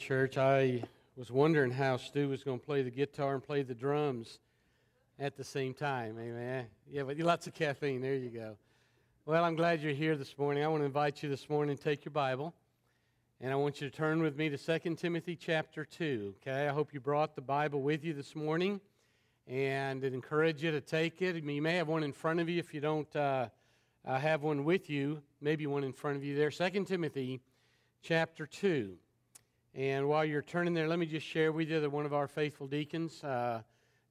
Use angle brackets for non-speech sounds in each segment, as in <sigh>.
church. I was wondering how Stu was going to play the guitar and play the drums at the same time. Amen. Yeah, but lots of caffeine. There you go. Well, I'm glad you're here this morning. I want to invite you this morning to take your Bible, and I want you to turn with me to 2 Timothy chapter 2. Okay, I hope you brought the Bible with you this morning, and I'd encourage you to take it. I mean, you may have one in front of you if you don't uh, uh, have one with you, maybe one in front of you there. 2 Timothy chapter 2. And while you're turning there, let me just share with you that one of our faithful deacons, uh,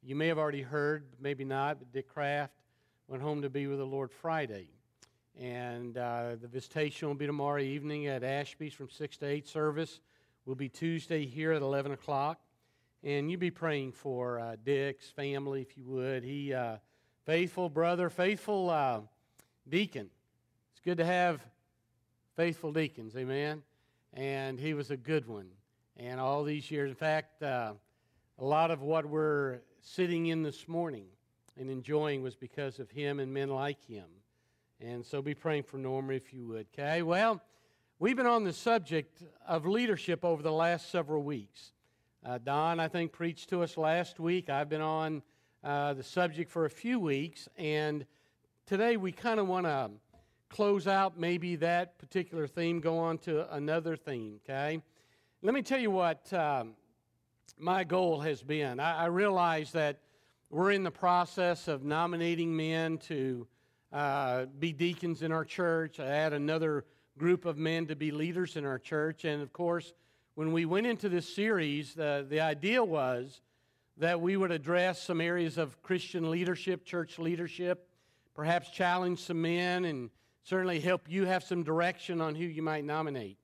you may have already heard, maybe not, but Dick Kraft went home to be with the Lord Friday. And uh, the visitation will be tomorrow evening at Ashby's from 6 to 8 service. Will be Tuesday here at 11 o'clock. And you be praying for uh, Dick's family, if you would. He, uh, faithful brother, faithful uh, deacon. It's good to have faithful deacons, amen and he was a good one. And all these years, in fact, uh, a lot of what we're sitting in this morning and enjoying was because of him and men like him. And so be praying for Norma if you would, okay? Well, we've been on the subject of leadership over the last several weeks. Uh, Don, I think, preached to us last week. I've been on uh, the subject for a few weeks, and today we kind of want to close out maybe that particular theme, go on to another theme, okay? Let me tell you what um, my goal has been. I, I, realize that we're in the process of nominating men to uh, be deacons in our church. I add another group of men to be leaders in our church. And of course, when we went into this series, the, the idea was that we would address some areas of Christian leadership, church leadership, perhaps challenge some men and certainly help you have some direction on who you might nominate.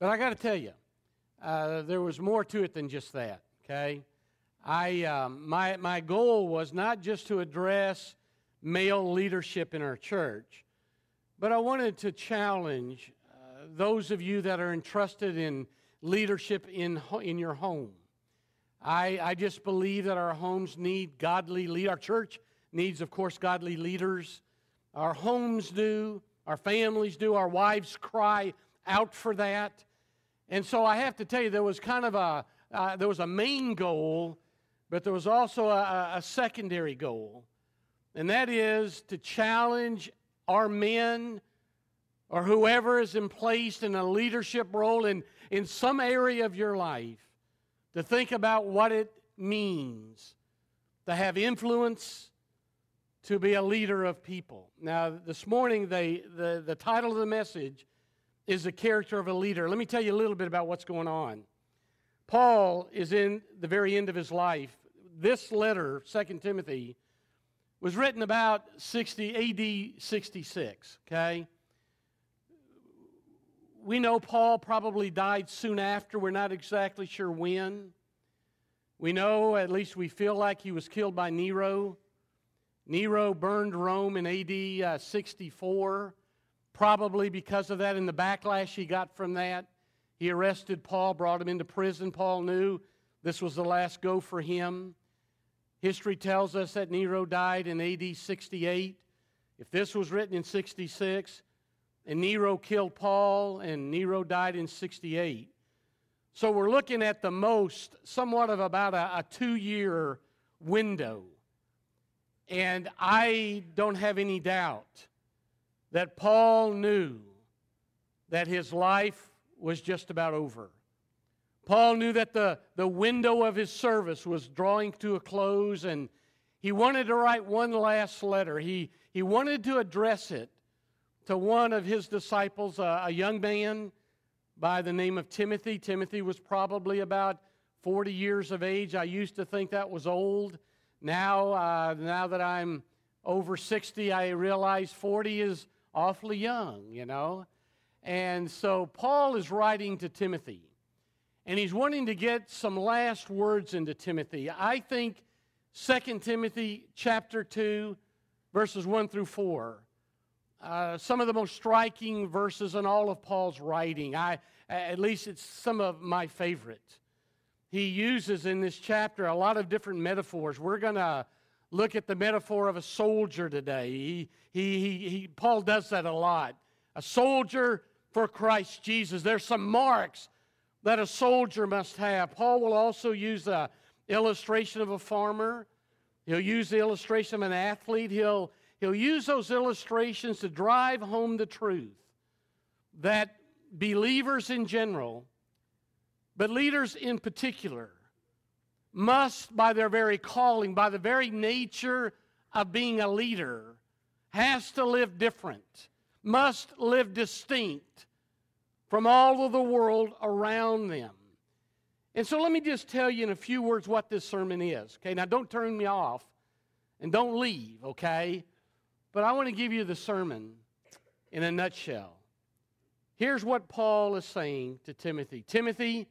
But I got to tell you, uh, there was more to it than just that, okay? I, um, my, my goal was not just to address male leadership in our church, but I wanted to challenge uh, those of you that are entrusted in leadership in, in your home. I, I just believe that our homes need godly lead. Our church needs, of course, godly leaders. Our homes do, our families do, our wives cry out for that. And so I have to tell you, there was kind of a uh, there was a main goal, but there was also a, a secondary goal, and that is to challenge our men or whoever is in place in a leadership role in, in some area of your life to think about what it means to have influence to be a leader of people. Now, this morning, they, the, the title of the message is The Character of a Leader. Let me tell you a little bit about what's going on. Paul is in the very end of his life. This letter, 2 Timothy, was written about 60 AD 66, okay? We know Paul probably died soon after. We're not exactly sure when. We know, at least we feel like he was killed by Nero. Nero burned Rome in AD uh, 64, probably because of that and the backlash he got from that. He arrested Paul, brought him into prison. Paul knew this was the last go for him. History tells us that Nero died in AD 68. If this was written in 66, and Nero killed Paul, and Nero died in 68. So we're looking at the most, somewhat of about a, a two year window and I don't have any doubt that Paul knew that his life was just about over. Paul knew that the, the window of his service was drawing to a close, and he wanted to write one last letter. He, he wanted to address it to one of his disciples, a, a young man by the name of Timothy. Timothy was probably about 40 years of age. I used to think that was old. Now, uh, now that I'm over 60, I realize 40 is awfully young, you know. And so Paul is writing to Timothy, and he's wanting to get some last words into Timothy. I think 2 Timothy chapter 2, verses 1 through 4. Uh, some of the most striking verses in all of Paul's writing. I, at least it's some of my favorite he uses in this chapter a lot of different metaphors. We're going to look at the metaphor of a soldier today. He, he, he, he, Paul does that a lot. A soldier for Christ Jesus. There's some marks that a soldier must have. Paul will also use the illustration of a farmer. He'll use the illustration of an athlete. He'll, he'll use those illustrations to drive home the truth that believers in general, but leaders in particular, must, by their very calling, by the very nature of being a leader, has to live different, must live distinct from all of the world around them. And so let me just tell you in a few words what this sermon is. Okay, now don't turn me off and don't leave, okay? But I want to give you the sermon in a nutshell. Here's what Paul is saying to Timothy Timothy,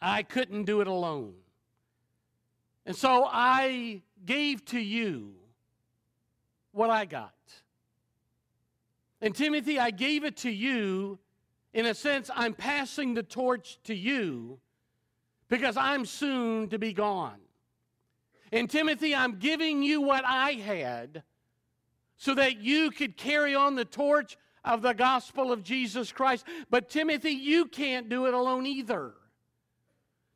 I couldn't do it alone. And so I gave to you what I got. And Timothy, I gave it to you. In a sense, I'm passing the torch to you because I'm soon to be gone. And Timothy, I'm giving you what I had so that you could carry on the torch of the gospel of Jesus Christ. But Timothy, you can't do it alone either.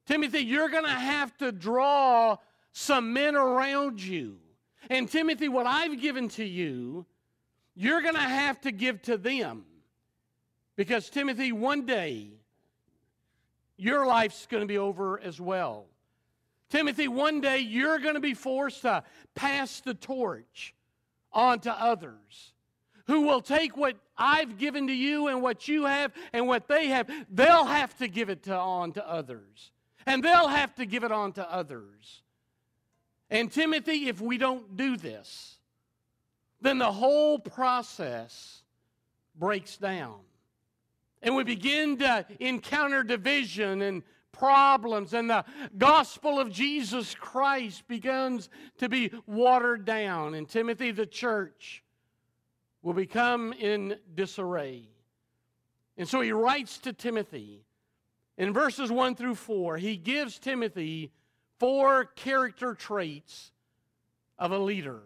Timothy, you're going to have to draw some men around you. And Timothy, what I've given to you, you're going to have to give to them. Because, Timothy, one day, your life's going to be over as well. Timothy, one day you're going to be forced to pass the torch on to others who will take what I've given to you and what you have and what they have. They'll have to give it to, on to others. And they'll have to give it on to others. And Timothy, if we don't do this, then the whole process breaks down. And we begin to encounter division and problems, and the gospel of Jesus Christ begins to be watered down. And Timothy, the church, will become in disarray. And so he writes to Timothy in verses 1 through 4, he gives Timothy four character traits of a leader.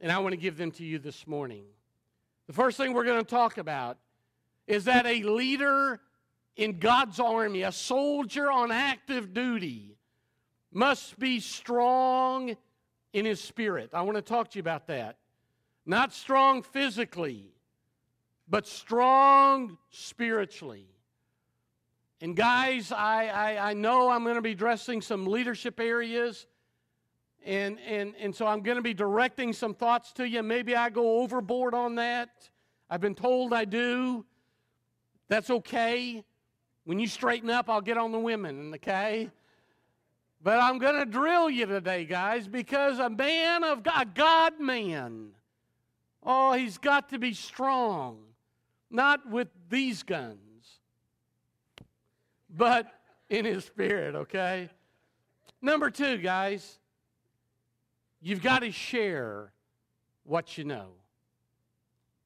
And I want to give them to you this morning. The first thing we're going to talk about is that a leader in God's army, a soldier on active duty, must be strong in his spirit. I want to talk to you about that. Not strong physically, but strong spiritually. And guys, I, I, I know I'm going to be addressing some leadership areas. And, and, and so I'm going to be directing some thoughts to you. Maybe I go overboard on that. I've been told I do. That's okay. When you straighten up, I'll get on the women, okay? But I'm going to drill you today, guys, because a man of God, a God man, oh, he's got to be strong, not with these guns but in his spirit, okay? Number two, guys, you've got to share what you know.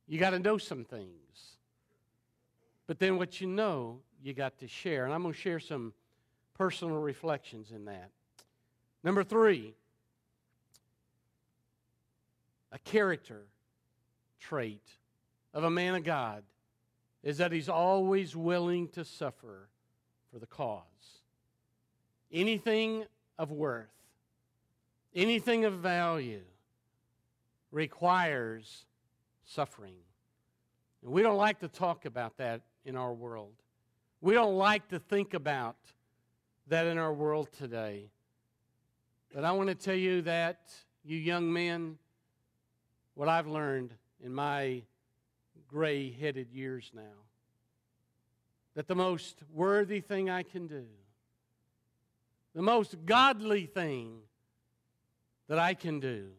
You got to know some things. But then what you know, you got to share. And I'm going to share some personal reflections in that. Number three, a character trait of a man of God is that he's always willing to suffer for the cause. Anything of worth, anything of value requires suffering. And we don't like to talk about that in our world. We don't like to think about that in our world today. But I want to tell you that, you young men, what I've learned in my gray headed years now that the most worthy thing I can do, the most godly thing that I can do,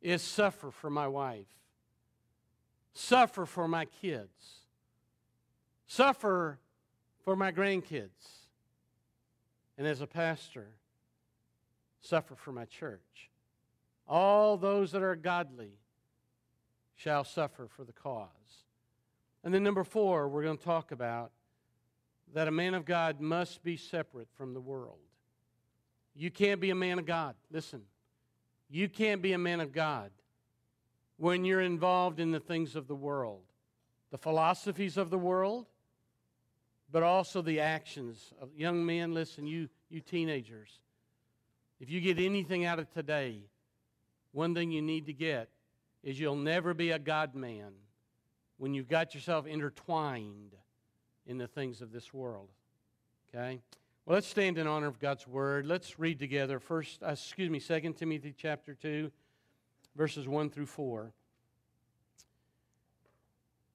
is suffer for my wife, suffer for my kids, suffer for my grandkids, and as a pastor, suffer for my church. All those that are godly shall suffer for the cause. And then, number four, we're going to talk about that a man of God must be separate from the world. You can't be a man of God. Listen, you can't be a man of God when you're involved in the things of the world, the philosophies of the world, but also the actions of young men. Listen, you, you teenagers, if you get anything out of today, one thing you need to get is you'll never be a God man when you've got yourself intertwined in the things of this world. Okay? Well, let's stand in honor of God's word. Let's read together first, uh, excuse me, 2 Timothy chapter 2, verses 1 through 4.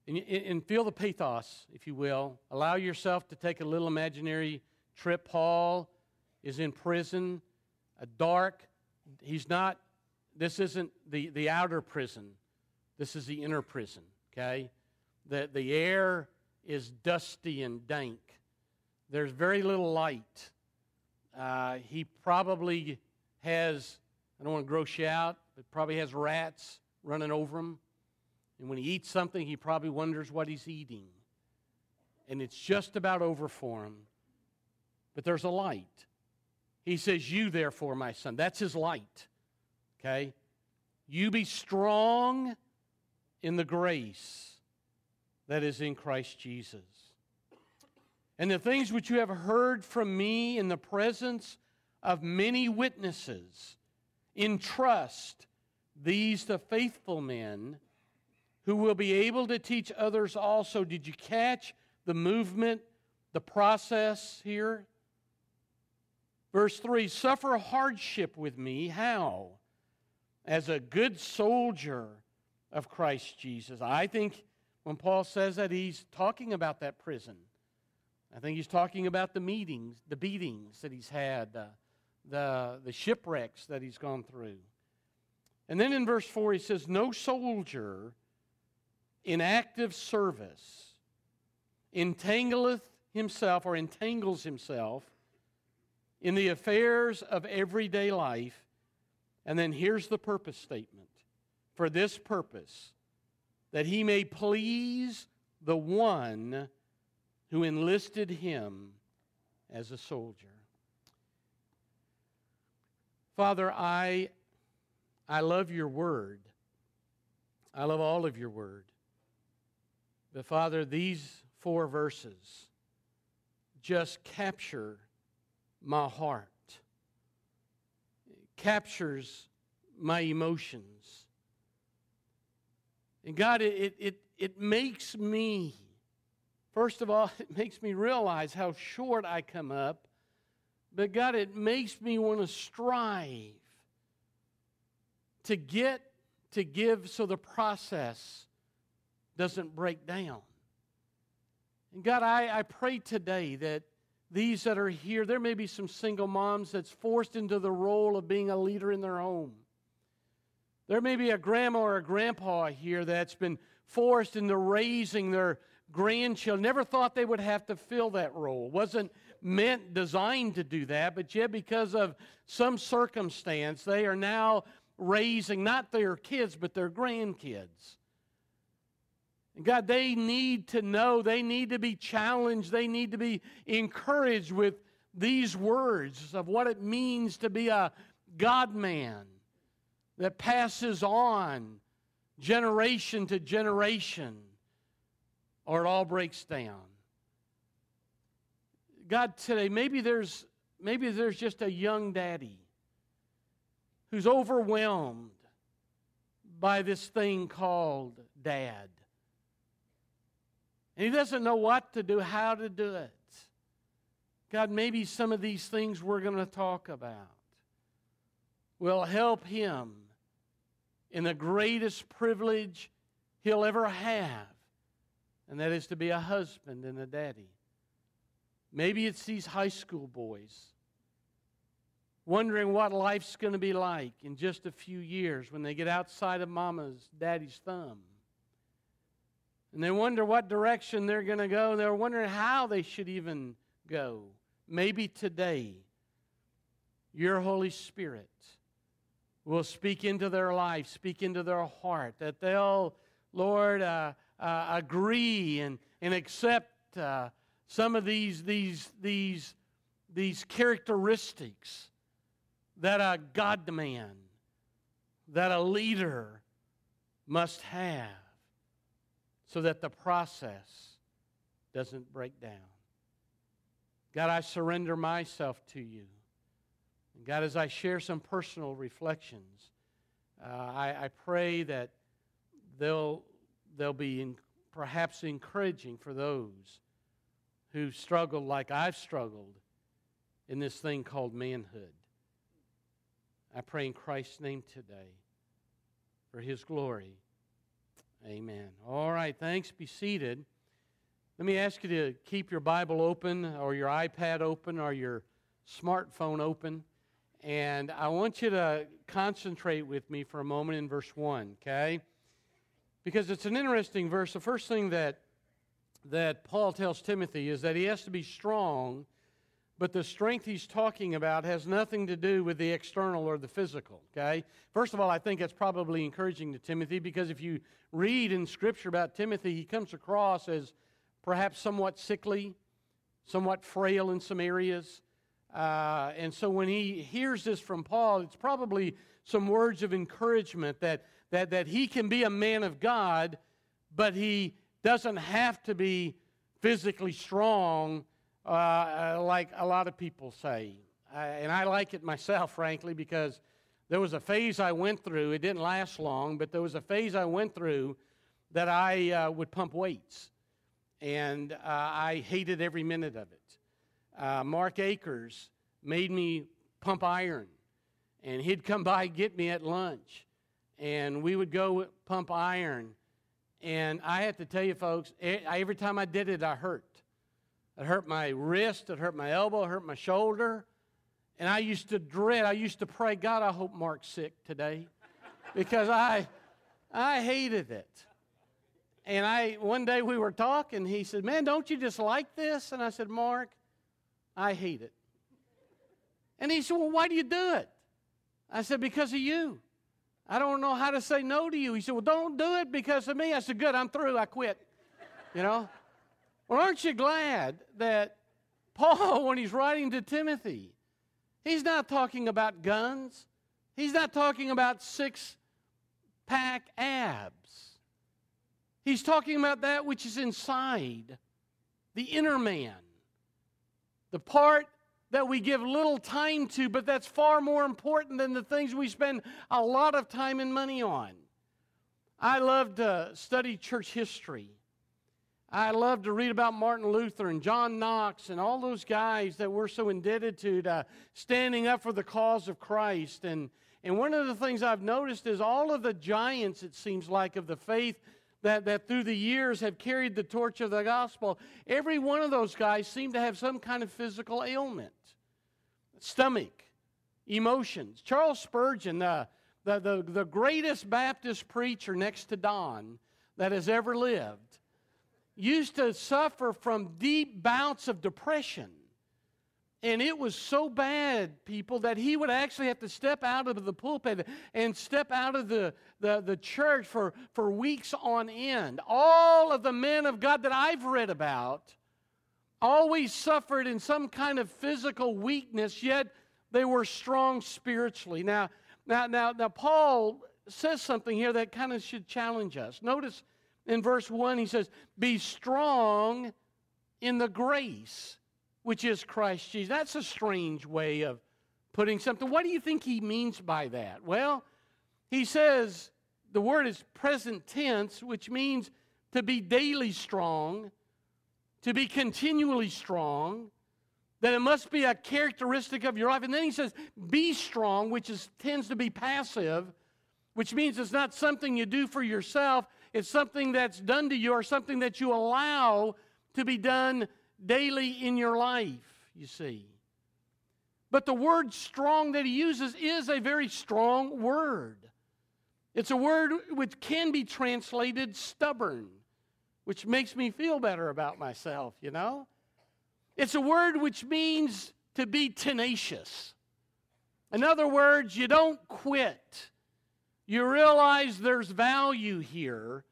And, and feel the pathos, if you will. Allow yourself to take a little imaginary trip. Paul is in prison, a dark, he's not, this isn't the, the outer prison, this is the inner prison, okay? The, the air is dusty and dank. There's very little light. Uh, he probably has, I don't want to gross you out, but probably has rats running over him. And when he eats something, he probably wonders what he's eating. And it's just about over for him. But there's a light. He says, You, therefore, my son. That's his light. Okay? You be strong in the grace that is in Christ Jesus. And the things which you have heard from me in the presence of many witnesses, entrust these to faithful men who will be able to teach others also. Did you catch the movement, the process here? Verse 3 Suffer hardship with me. How? As a good soldier of Christ Jesus. I think when Paul says that, he's talking about that prison. I think he's talking about the meetings, the beatings that he's had, the, the, the shipwrecks that he's gone through. And then in verse 4, he says, No soldier in active service entangleth himself or entangles himself in the affairs of everyday life. And then here's the purpose statement for this purpose, that he may please the one who enlisted him as a soldier. Father, I, I love your word. I love all of your word. But Father, these four verses just capture my heart, it captures my emotions. And God, it, it, it makes me, first of all, <laughs> it makes me realize how short I come up. But God, it makes me want to strive to get to give so the process doesn't break down. And God, I, I pray today that these that are here, there may be some single moms that's forced into the role of being a leader in their home. There may be a grandma or a grandpa here that's been forced into raising their grandchildren. Never thought they would have to fill that role. Wasn't meant, designed to do that, but yet because of some circumstance, they are now raising not their kids, but their grandkids. And God, they need to know, they need to be challenged, they need to be encouraged with these words of what it means to be a God man that passes on generation to generation, or it all breaks down. God, today, maybe there's maybe there's just a young daddy who's overwhelmed by this thing called dad. And he doesn't know what to do, how to do it. God, maybe some of these things we're going to talk about will help him in the greatest privilege he'll ever have, and that is to be a husband and a daddy. Maybe it's these high school boys wondering what life's going to be like in just a few years when they get outside of mama's, daddy's thumb. And they wonder what direction they're going to go. They're wondering how they should even go. Maybe today, your Holy Spirit will speak into their life, speak into their heart, that they'll, Lord, uh, uh, agree and, and accept uh, some of these, these, these, these characteristics that a God man, that a leader must have so that the process doesn't break down. God, I surrender myself to you. And God, as I share some personal reflections, uh, I, I, pray that they'll, they'll be in, perhaps encouraging for those who struggled like I've struggled in this thing called manhood. I pray in Christ's name today for his glory. Amen. All right, thanks. Be seated. Let me ask you to keep your Bible open or your iPad open or your smartphone open. And I want you to concentrate with me for a moment in verse 1, okay? Because it's an interesting verse. The first thing that, that Paul tells Timothy is that he has to be strong but the strength he's talking about has nothing to do with the external or the physical, okay? First of all, I think that's probably encouraging to Timothy because if you read in Scripture about Timothy, he comes across as perhaps somewhat sickly, somewhat frail in some areas. Uh, and so when he hears this from Paul, it's probably some words of encouragement that, that, that he can be a man of God, but he doesn't have to be physically strong uh, uh, like a lot of people say. and I like it myself, frankly, because there was a phase I went through. It didn't last long, but there was a phase I went through that I uh, would pump weights. And uh, I hated every minute of it. Uh, Mark Akers made me pump iron. And he'd come by and get me at lunch. And we would go pump iron. And I have to tell you, folks, every time I did it, I hurt. It hurt my wrist, it hurt my elbow, it hurt my shoulder. And I used to dread, I used to pray, God, I hope Mark's sick today. <laughs> because I I hated it. And I one day we were talking, he said, Man, don't you just like this? And I said, Mark, I hate it. And he said, Well, why do you do it? I said, Because of you. I don't know how to say no to you. He said, Well, don't do it because of me. I said, Good, I'm through. I quit. You know? Well, aren't you glad that Paul, <laughs> when he's writing to Timothy, he's not talking about guns, he's not talking about six pack abs. He's talking about that which is inside, the inner man, the part that we give little time to, but that's far more important than the things we spend a lot of time and money on. I love to study church history. I love to read about Martin Luther and John Knox and all those guys that we're so indebted to, to standing up for the cause of Christ. And, and one of the things I've noticed is all of the giants, it seems like, of the faith that, that through the years have carried the torch of the gospel, every one of those guys seemed to have some kind of physical ailment stomach, emotions. Charles Spurgeon, the, the, the, the greatest Baptist preacher next to Don that has ever lived, used to suffer from deep bouts of depression. And it was so bad, people, that he would actually have to step out of the pulpit and step out of the, the, the church for, for weeks on end. All of the men of God that I've read about always suffered in some kind of physical weakness, yet they were strong spiritually. Now, now, now, now Paul says something here that kind of should challenge us. Notice in verse 1, he says, Be strong in the grace which is Christ Jesus. That's a strange way of putting something. What do you think he means by that? Well, he says the word is present tense, which means to be daily strong, to be continually strong, that it must be a characteristic of your life. And then he says, be strong, which is, tends to be passive, which means it's not something you do for yourself, it's something that's done to you or something that you allow to be done daily in your life, you see. But the word strong that he uses is a very strong word. It's a word which can be translated stubborn, which makes me feel better about myself, you know? It's a word which means to be tenacious. In other words, you don't quit. You realize there's value here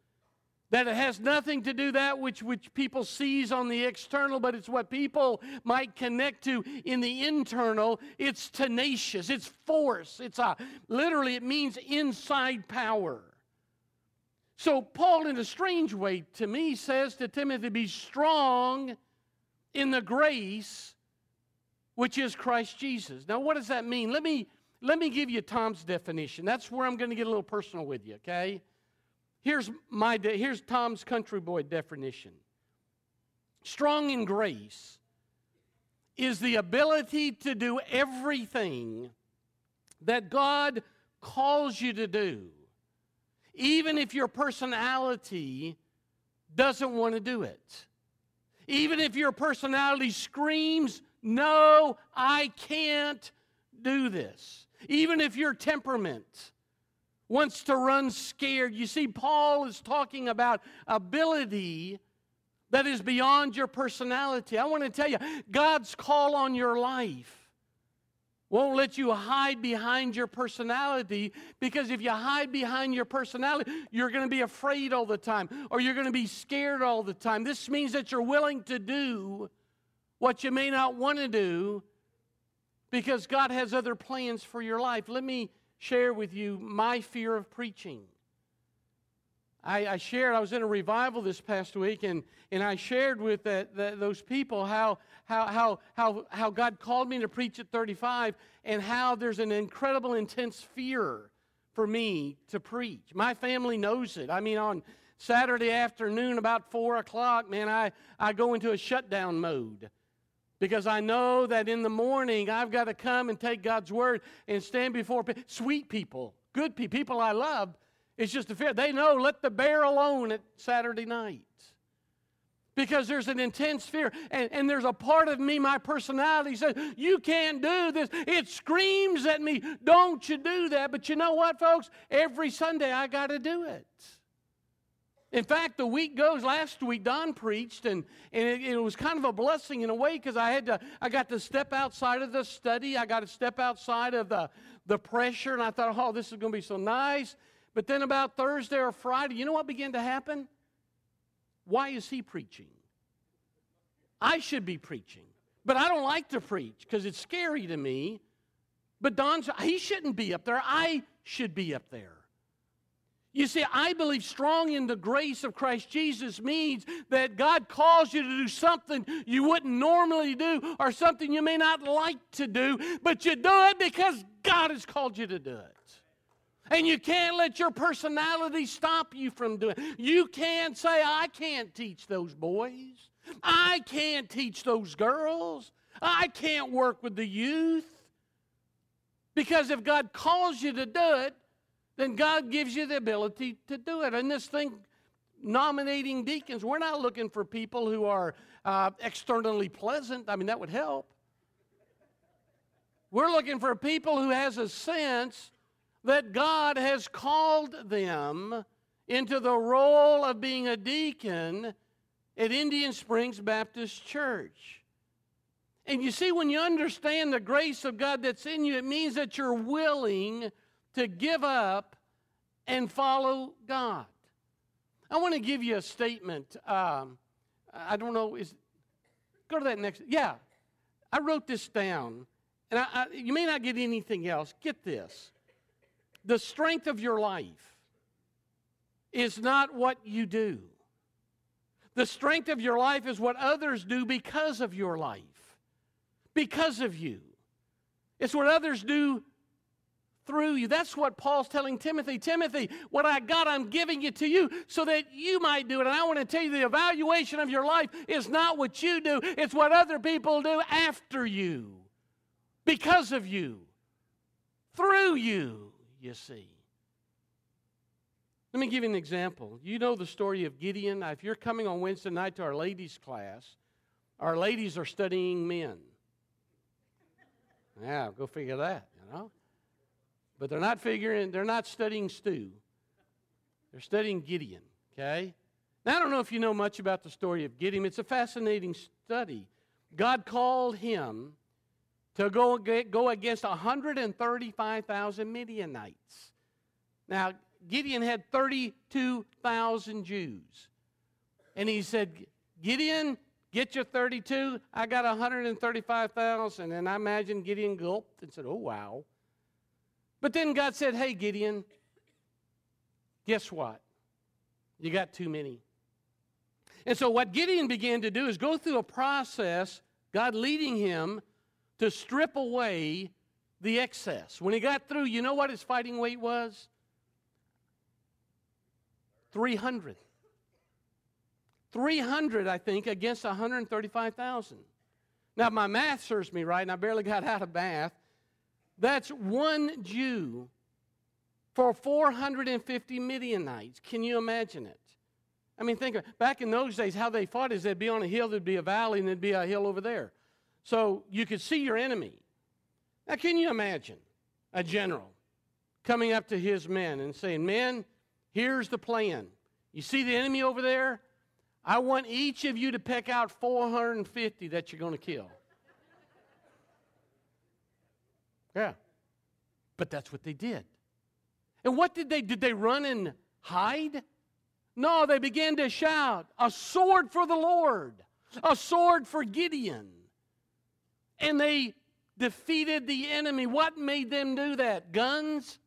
that it has nothing to do that which, which people sees on the external but it's what people might connect to in the internal it's tenacious it's force it's a literally it means inside power so paul in a strange way to me says to timothy be strong in the grace which is Christ Jesus. Now, what does that mean? Let me, let me give you Tom's definition. That's where I'm going to get a little personal with you, okay? Here's, my de- here's Tom's country boy definition strong in grace is the ability to do everything that God calls you to do, even if your personality doesn't want to do it. Even if your personality screams, No, I can't do this. Even if your temperament wants to run scared. You see, Paul is talking about ability that is beyond your personality. I want to tell you, God's call on your life won't let you hide behind your personality because if you hide behind your personality, you're going to be afraid all the time or you're going to be scared all the time. This means that you're willing to do what you may not want to do because God has other plans for your life. Let me share with you my fear of preaching. I, I, shared, I was in a revival this past week, and, and I shared with those people how, how, how, how, how God called me to preach at 35 and how there's an incredible, intense fear for me to preach. My family knows it. I mean, on Saturday afternoon, about 4 o'clock, man, I, I go into a shutdown mode because I know that in the morning I've got to come and take God's word and stand before sweet people, good people, people I love it's just a fear. They know, let the bear alone at Saturday night. Because there's an intense fear. And, and there's a part of me, my personality says, You can't do this. It screams at me, Don't you do that. But you know what, folks? Every Sunday I got to do it. In fact, the week goes. Last week, Don preached, and, and it, it was kind of a blessing in a way because I had to. I got to step outside of the study. I got to step outside of the the pressure, and I thought, oh, this is going to be so nice. But then about Thursday or Friday, you know what began to happen? Why is he preaching? I should be preaching. But I don't like to preach because it's scary to me. But Don's, he shouldn't be up there. I should be up there. You see, I believe strong in the grace of Christ Jesus means that God calls you to do something you wouldn't normally do or something you may not like to do, but you do it because God has called you to do it. And you can't let your personality stop you from doing it. You can't say, I can't teach those boys. I can't teach those girls. I can't work with the youth. Because if God calls you to do it, then God gives you the ability to do it. And this thing, nominating deacons, we're not looking for people who are uh, externally pleasant. I mean, that would help. We're looking for people who has a sense that God has called them into the role of being a deacon at Indian Springs Baptist Church. And you see, when you understand the grace of God that's in you, it means that you're willing to give up and follow God. I want to give you a statement. Um, I don't know, is go to that next. Yeah, I wrote this down, and I, I, you may not get anything else. Get this the strength of your life is not what you do. The strength of your life is what others do because of your life, because of you. It's what others do through you. That's what Paul's telling Timothy. Timothy, what I got, I'm giving it to you so that you might do it. And I want to tell you the evaluation of your life is not what you do, it's what other people do after you, because of you, through you you see. Let me give you an example. You know the story of Gideon. If you're coming on Wednesday night to our ladies' class, our ladies are studying men. Yeah, go figure that, you know. But they're not figuring, they're not studying Stu. They're studying Gideon, okay? Now, I don't know if you know much about the story of Gideon. It's a fascinating study. God called him to go, go against 135,000 Midianites. Now, Gideon had 32,000 Jews. And he said, Gideon, get your 32. I got 135,000. And I imagine Gideon gulped and said, Oh, wow. But then God said, Hey, Gideon, guess what? You got too many. And so, what Gideon began to do is go through a process, God leading him to strip away the excess. When he got through, you know what his fighting weight was? 300. 300, I think, against 135,000. Now, my math serves me right, and I barely got out of math. That's one Jew for 450 Midianites. Can you imagine it? I mean, think of, back in those days, how they fought is they'd be on a hill, there'd be a valley, and there'd be a hill over there. So you could see your enemy. Now, can you imagine a general coming up to his men and saying, Men, here's the plan. You see the enemy over there? I want each of you to pick out 450 that you're going to kill. Yeah. But that's what they did. And what did they did they run and hide? No, they began to shout, "A sword for the Lord! A sword for Gideon!" And they defeated the enemy. What made them do that? Guns?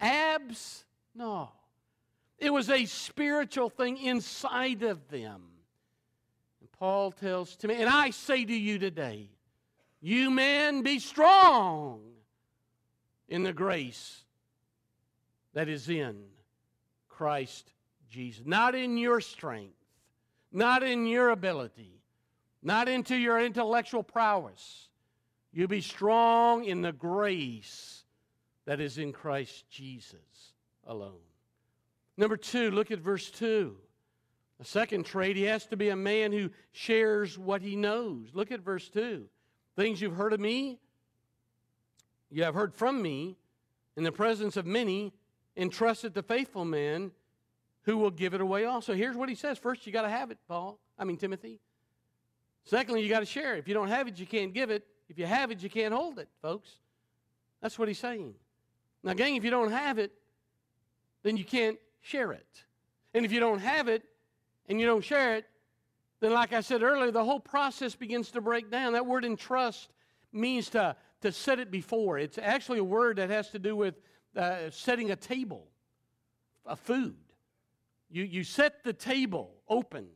Abs? No. It was a spiritual thing inside of them. And Paul tells to me, and I say to you today, you men be strong in the grace that is in Christ Jesus. Not in your strength, not in your ability, not into your intellectual prowess. You be strong in the grace that is in Christ Jesus alone. Number two, look at verse 2. The second trait, he has to be a man who shares what he knows. Look at verse 2. Things you've heard of me, you have heard from me in the presence of many, entrusted to faithful men who will give it away also. Here's what he says. First, you got to have it, Paul. I mean, Timothy. Secondly, you got to share. If you don't have it, you can't give it. If you have it, you can't hold it, folks. That's what he's saying. Now, gang, if you don't have it, then you can't share it. And if you don't have it and you don't share it, then, like I said earlier, the whole process begins to break down. That word entrust means to, to set it before. It's actually a word that has to do with uh, setting a table, a food. You, you set the table open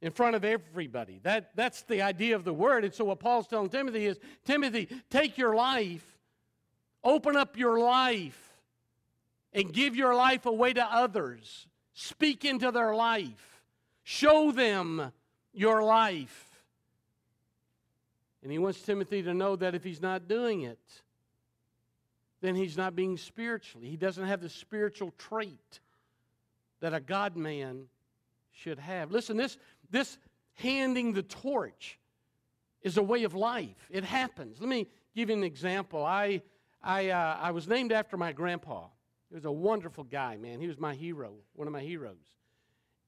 in front of everybody. That, that's the idea of the word. And so, what Paul's telling Timothy is Timothy, take your life, open up your life and give your life away to others. Speak into their life. Show them your life. And he wants Timothy to know that if he's not doing it, then he's not being spiritually. He doesn't have the spiritual trait that a God man should have. Listen, this, this handing the torch is a way of life. It happens. Let me give you an example. I, I, uh, I was named after my grandpa. He was a wonderful guy, man. He was my hero, one of my heroes.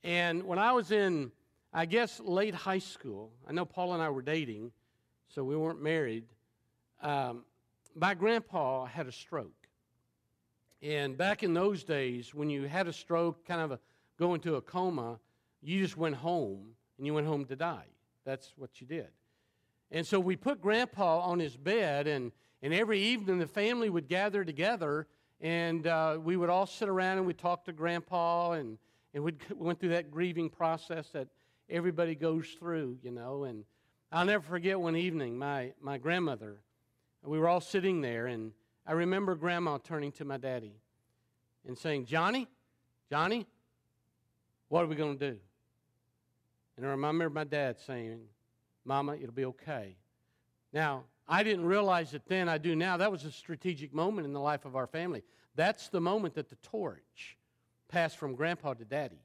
And when I was in, I guess, late high school, I know Paul and I were dating, so we weren't married. Um, my grandpa had a stroke. And back in those days, when you had a stroke, kind of a, go into a coma, you just went home and you went home to die. That's what you did. And so we put grandpa on his bed, and, and every evening the family would gather together and uh, we would all sit around and we'd talk to Grandpa, and, and we went through that grieving process that everybody goes through, you know. And I'll never forget one evening, my, my grandmother, we were all sitting there, and I remember Grandma turning to my daddy and saying, Johnny, Johnny, what are we going to do? And I remember my dad saying, Mama, it'll be okay. Now, I didn't realize it then, I do now. That was a strategic moment in the life of our family. That's the moment that the torch passed from grandpa to daddy.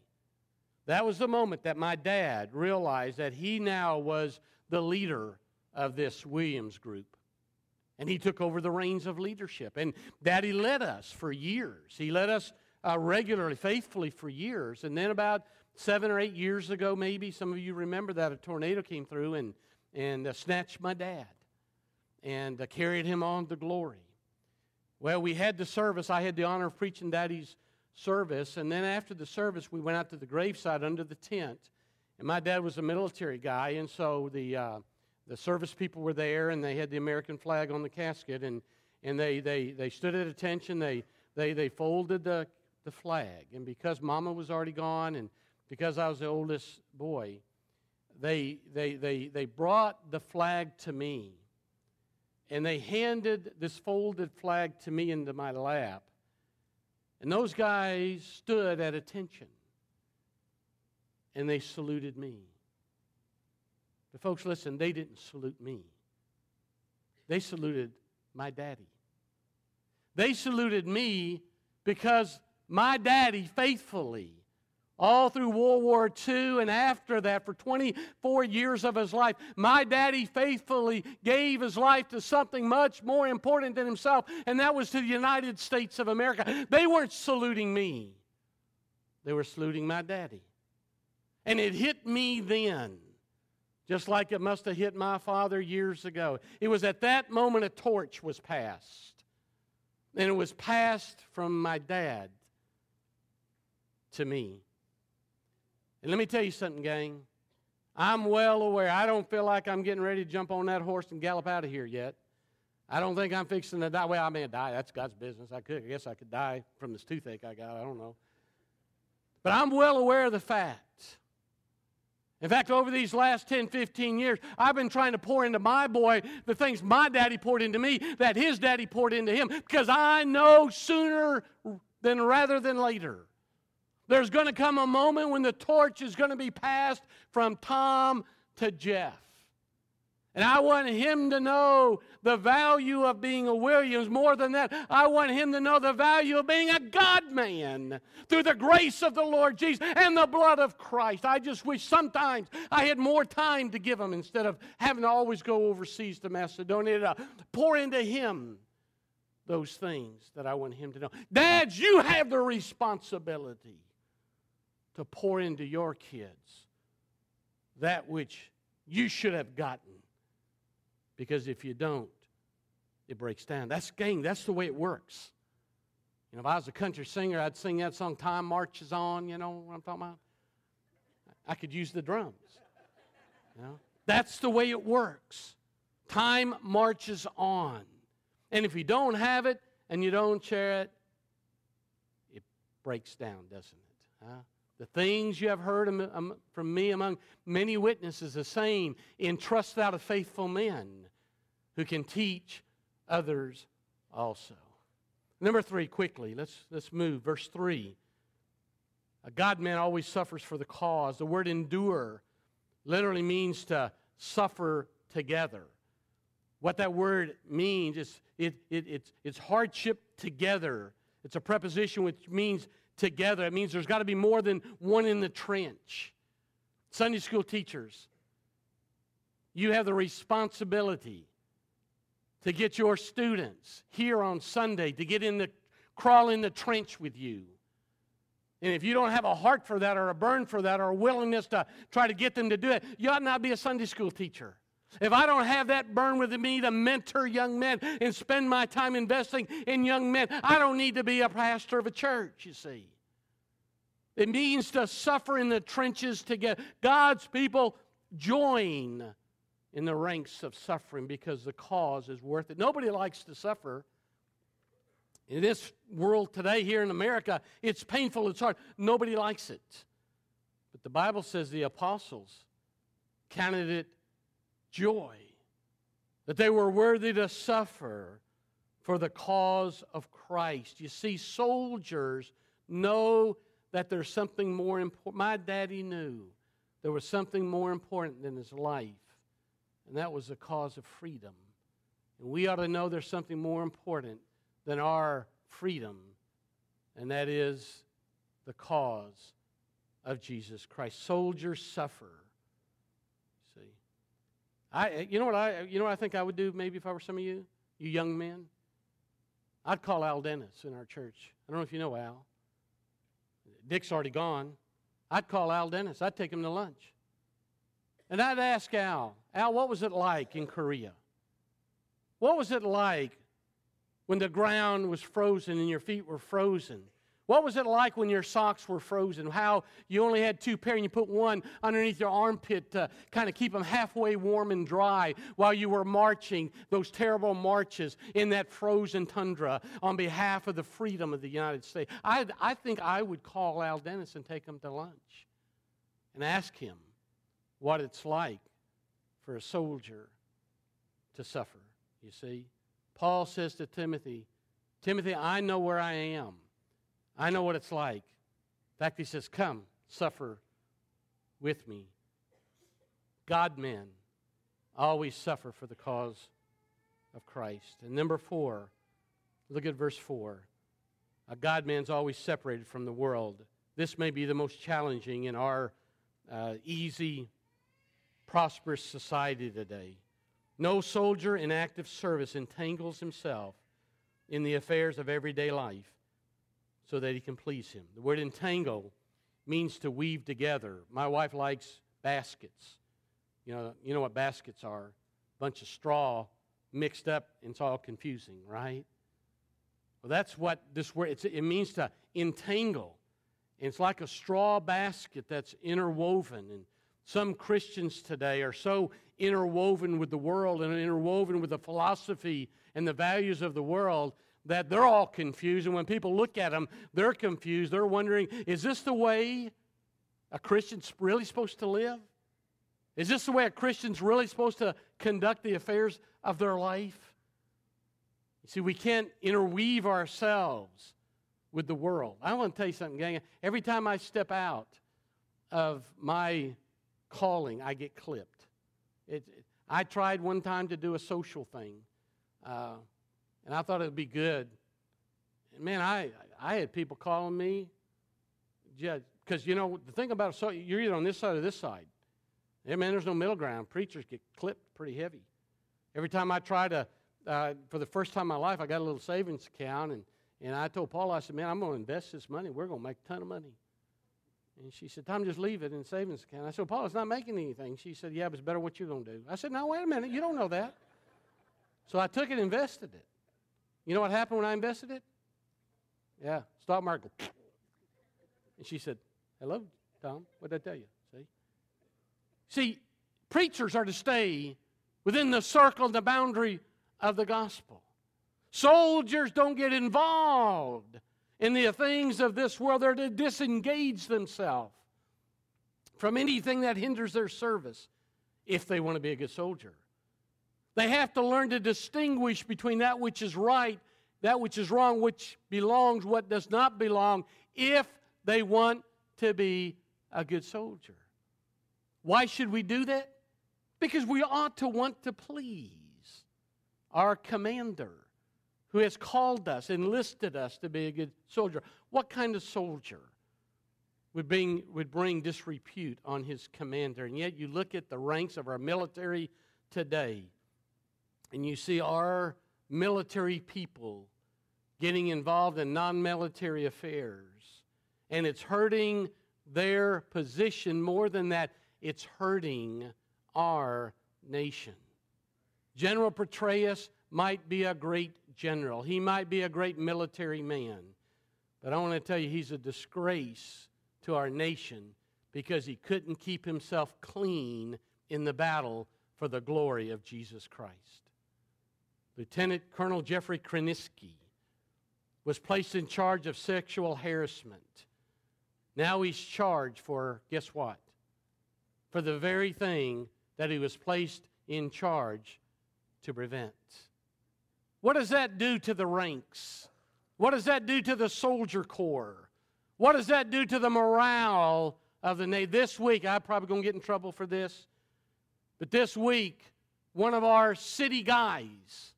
That was the moment that my dad realized that he now was the leader of this Williams group. And he took over the reins of leadership. And daddy led us for years. He led us uh, regularly, faithfully for years. And then about seven or eight years ago, maybe, some of you remember that a tornado came through and, and uh, snatched my dad and uh, carried him on to glory. Well, we had the service. I had the honor of preaching Daddy's service. And then after the service, we went out to the graveside under the tent. And my dad was a military guy, and so the, uh, the service people were there, and they had the American flag on the casket. And, and they, they, they stood at attention. They, they, they folded the, the flag. And because Mama was already gone, and because I was the oldest boy, they, they, they, they brought the flag to me and they handed this folded flag to me into my lap. And those guys stood at attention and they saluted me. But, folks, listen, they didn't salute me, they saluted my daddy. They saluted me because my daddy faithfully all through World War II and after that, for 24 years of his life, my daddy faithfully gave his life to something much more important than himself, and that was to the United States of America. They weren't saluting me, they were saluting my daddy. And it hit me then, just like it must have hit my father years ago. It was at that moment a torch was passed, and it was passed from my dad to me. And let me tell you something, gang. I'm well aware. I don't feel like I'm getting ready to jump on that horse and gallop out of here yet. I don't think I'm fixing to die. Well, I may die. That's God's business. I could. I guess I could die from this toothache I got. I don't know. But I'm well aware of the fact. In fact, over these last 10, 15 years, I've been trying to pour into my boy the things my daddy poured into me that his daddy poured into him because I know sooner than rather than later there's going to come a moment when the torch is going to be passed from Tom to Jeff. And I want him to know the value of being a Williams. More than that, I want him to know the value of being a God man through the grace of the Lord Jesus and the blood of Christ. I just wish sometimes I had more time to give him instead of having to always go overseas to Macedonia to pour into him those things that I want him to know. Dads, you have the responsibility to pour into your kids that which you should have gotten. Because if you don't, it breaks down. That's gang, that's the way it works. You know, if I was a country singer, I'd sing that song, Time Marches On, you know what I'm talking about? I could use the drums. You know? That's the way it works. Time marches on. And if you don't have it and you don't share it, it breaks down, doesn't it? Huh? The things you have heard from me among many witnesses, the same entrust thou to faithful men who can teach others also. Number three, quickly, let's, let's move. Verse three. A God man always suffers for the cause. The word endure literally means to suffer together. What that word means is it, it, it's, it's hardship together. It's a preposition which means together. It means there's got to be more than one in the trench. Sunday school teachers, you have the responsibility to get your students here on Sunday to get in the crawl in the trench with you. And if you don't have a heart for that or a burn for that or a willingness to try to get them to do it, you ought not be a Sunday school teacher. If I don't have that burn within me to mentor young men and spend my time investing in young men, I don't need to be a pastor of a church, you see. It means to suffer in the trenches together. God's people join in the ranks of suffering because the cause is worth it. Nobody likes to suffer. In this world today, here in America, it's painful, it's hard. Nobody likes it. But the Bible says the apostles counted it joy, that they were worthy to suffer for the cause of Christ. You see, soldiers know that there's something more important. My daddy knew there was something more important than his life, and that was the cause of freedom. And we ought to know there's something more important than our freedom, and that is the cause of Jesus Christ. Soldiers suffer I, eh, you know what I, eh, you know what I think I would do maybe if I were some of you, you young men. I'd call Al Dennis in our church. I don't know if you know Al. Dick's already gone. I'd call Al Dennis. I'd take him to lunch. And I'd ask Al, Al, what was it like in Korea? What was it like when the ground was frozen and your feet were frozen? What was it like when your socks were frozen? How you only had two pair and you put one underneath your armpit to kind of keep them halfway warm and dry while you were marching those terrible marches in that frozen tundra on behalf of the freedom of the United States? I, I think I would call Al Dennis and take him to lunch and ask him what it's like for a soldier to suffer. you see. Paul says to Timothy, Timothy, I know where I am. I know what it's like. In fact, he says, Come, suffer with me. God men always suffer for the cause of Christ. And number four, look at verse four. A God man's always separated from the world. This may be the most challenging in our uh, easy, prosperous society today. No soldier in active service entangles himself in the affairs of everyday life so that he can please him. The word entangle means to weave together. My wife likes baskets. You know, you know what baskets are? A bunch of straw mixed up, and it's all confusing, right? Well, that's what this word it means to entangle. And it's like a straw basket that's interwoven. And some Christians today are so interwoven with the world and interwoven with the philosophy and the values of the world that they're all confused. And when people look at them, they're confused. They're wondering, is this the way a Christian's really supposed to live? Is this the way a Christian's really supposed to conduct the affairs of their life? You see, we can't interweave ourselves with the world. I want to tell you something, gang. Every time I step out of my calling, I get clipped. It, I tried one time to do a social thing, uh, and I thought it would be good. And man, I, I had people calling me, because you know, the thing about so you're either on this side or this side. Yeah, man, there's no middle ground. Preachers get clipped pretty heavy. Every time I try to, uh, for the first time in my life, I got a little savings account, and, and I told Paul, I said, man, I'm going to invest this money. We're going to make a ton of money. And she said, Tom, just leave it in savings account. I said, Paul, it's not making anything. She said, yeah, but it's better what you're going to do. I said, no, wait a minute. You don't know that. So I took it and invested it. You know what happened when I invested it? Yeah, stock market. And she said, hello, Tom. What did I tell you? See? See, preachers are to stay within the circle and the boundary of the gospel. Soldiers don't get involved in the things of this world. They're to disengage themselves from anything that hinders their service if they want to be a good soldier. They have to learn to distinguish between that which is right, that which is wrong, which belongs, what does not belong, if they want to be a good soldier. Why should we do that? Because we ought to want to please our commander who has called us, enlisted us to be a good soldier. What kind of soldier would bring, would bring disrepute on his commander? And yet you look at the ranks of our military today, and you see our military people getting involved in non military affairs. And it's hurting their position more than that, it's hurting our nation. General Petraeus might be a great general. He might be a great military man. But I want to tell you, he's a disgrace to our nation because he couldn't keep himself clean in the battle for the glory of Jesus Christ. Lieutenant Colonel Jeffrey Krusinski was placed in charge of sexual harassment. Now he's charged for, guess what? For the very thing that he was placed in charge to prevent. What does that do to the ranks? What does that do to the soldier corps? What does that do to the morale of the Navy? This week, I'm probably going to get in trouble for this, but this week, one of our city guys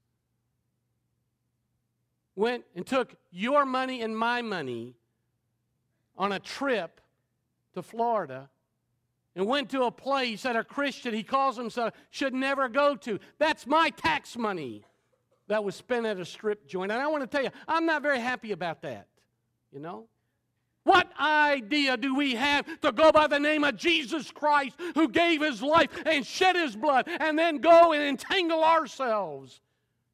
went and took your money and my money on a trip to Florida and went to a place that a Christian, he calls himself, should never go to. That's my tax money that was spent at a strip joint. And I want to tell you, I'm not very happy about that. You know? What idea do we have to go by the name of Jesus Christ who gave his life and shed his blood and then go and entangle ourselves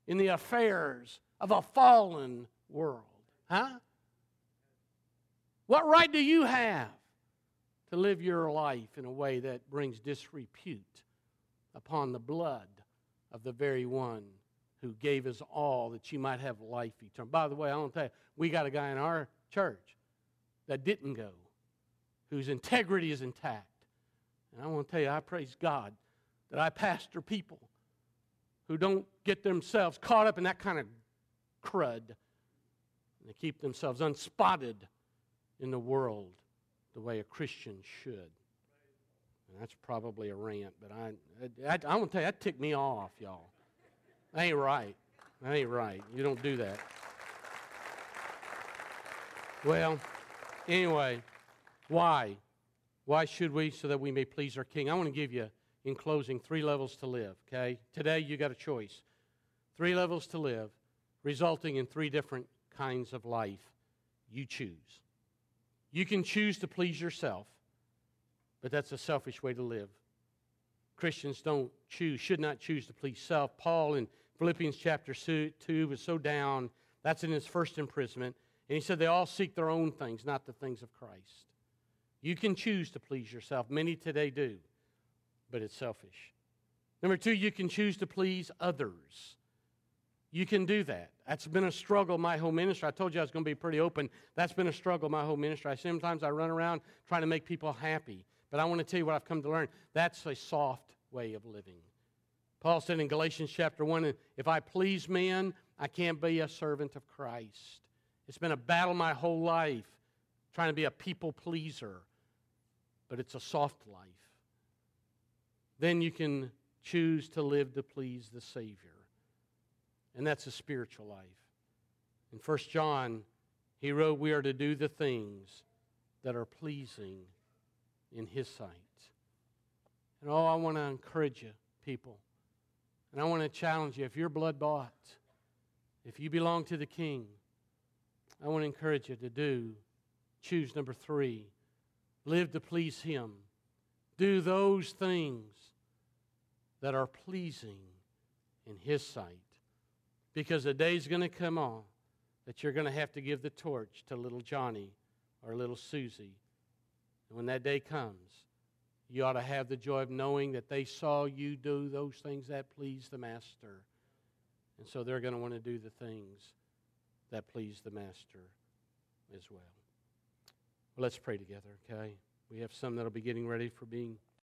in the affairs of a fallen world? Huh? What right do you have to live your life in a way that brings disrepute upon the blood of the very one who gave us all that you might have life eternal. By the way, I want to tell you, we got a guy in our church that didn't go, whose integrity is intact. And I want to tell you, I praise God that I pastor people who don't get themselves caught up in that kind of crud. And they keep themselves unspotted in the world the way a Christian should. And that's probably a rant, but I, I, I, I want to tell you, that ticked me off, y'all. That ain't right. That ain't right. You don't do that. Well, anyway, why? Why should we? So that we may please our King. I want to give you, in closing, three levels to live, okay? Today, you got a choice. Three levels to live, resulting in three different kinds of life. You choose. You can choose to please yourself, but that's a selfish way to live. Christians don't choose, should not choose to please self. Paul in Philippians chapter 2 was so down, that's in his first imprisonment. And he said they all seek their own things, not the things of Christ. You can choose to please yourself. Many today do, but it's selfish. Number two, you can choose to please others. You can do that. That's been a struggle my whole ministry. I told you I was going to be pretty open. That's been a struggle my whole ministry. I sometimes I run around trying to make people happy. But I want to tell you what I've come to learn. That's a soft way of living. Paul said in Galatians chapter 1 if I please men, I can't be a servant of Christ. It's been a battle my whole life trying to be a people pleaser, but it's a soft life. Then you can choose to live to please the Savior, and that's a spiritual life. In 1 John, he wrote, We are to do the things that are pleasing in His sight. And oh, I want to encourage you, people. And I want to challenge you if you're blood bought, if you belong to the King, I want to encourage you to do. Choose number three live to please Him. Do those things that are pleasing in His sight. Because the day's going to come on that you're going to have to give the torch to little Johnny or little Susie. And when that day comes, you ought to have the joy of knowing that they saw you do those things that please the Master. And so they're going to want to do the things that please the Master as well. well. Let's pray together, okay? We have some that'll be getting ready for being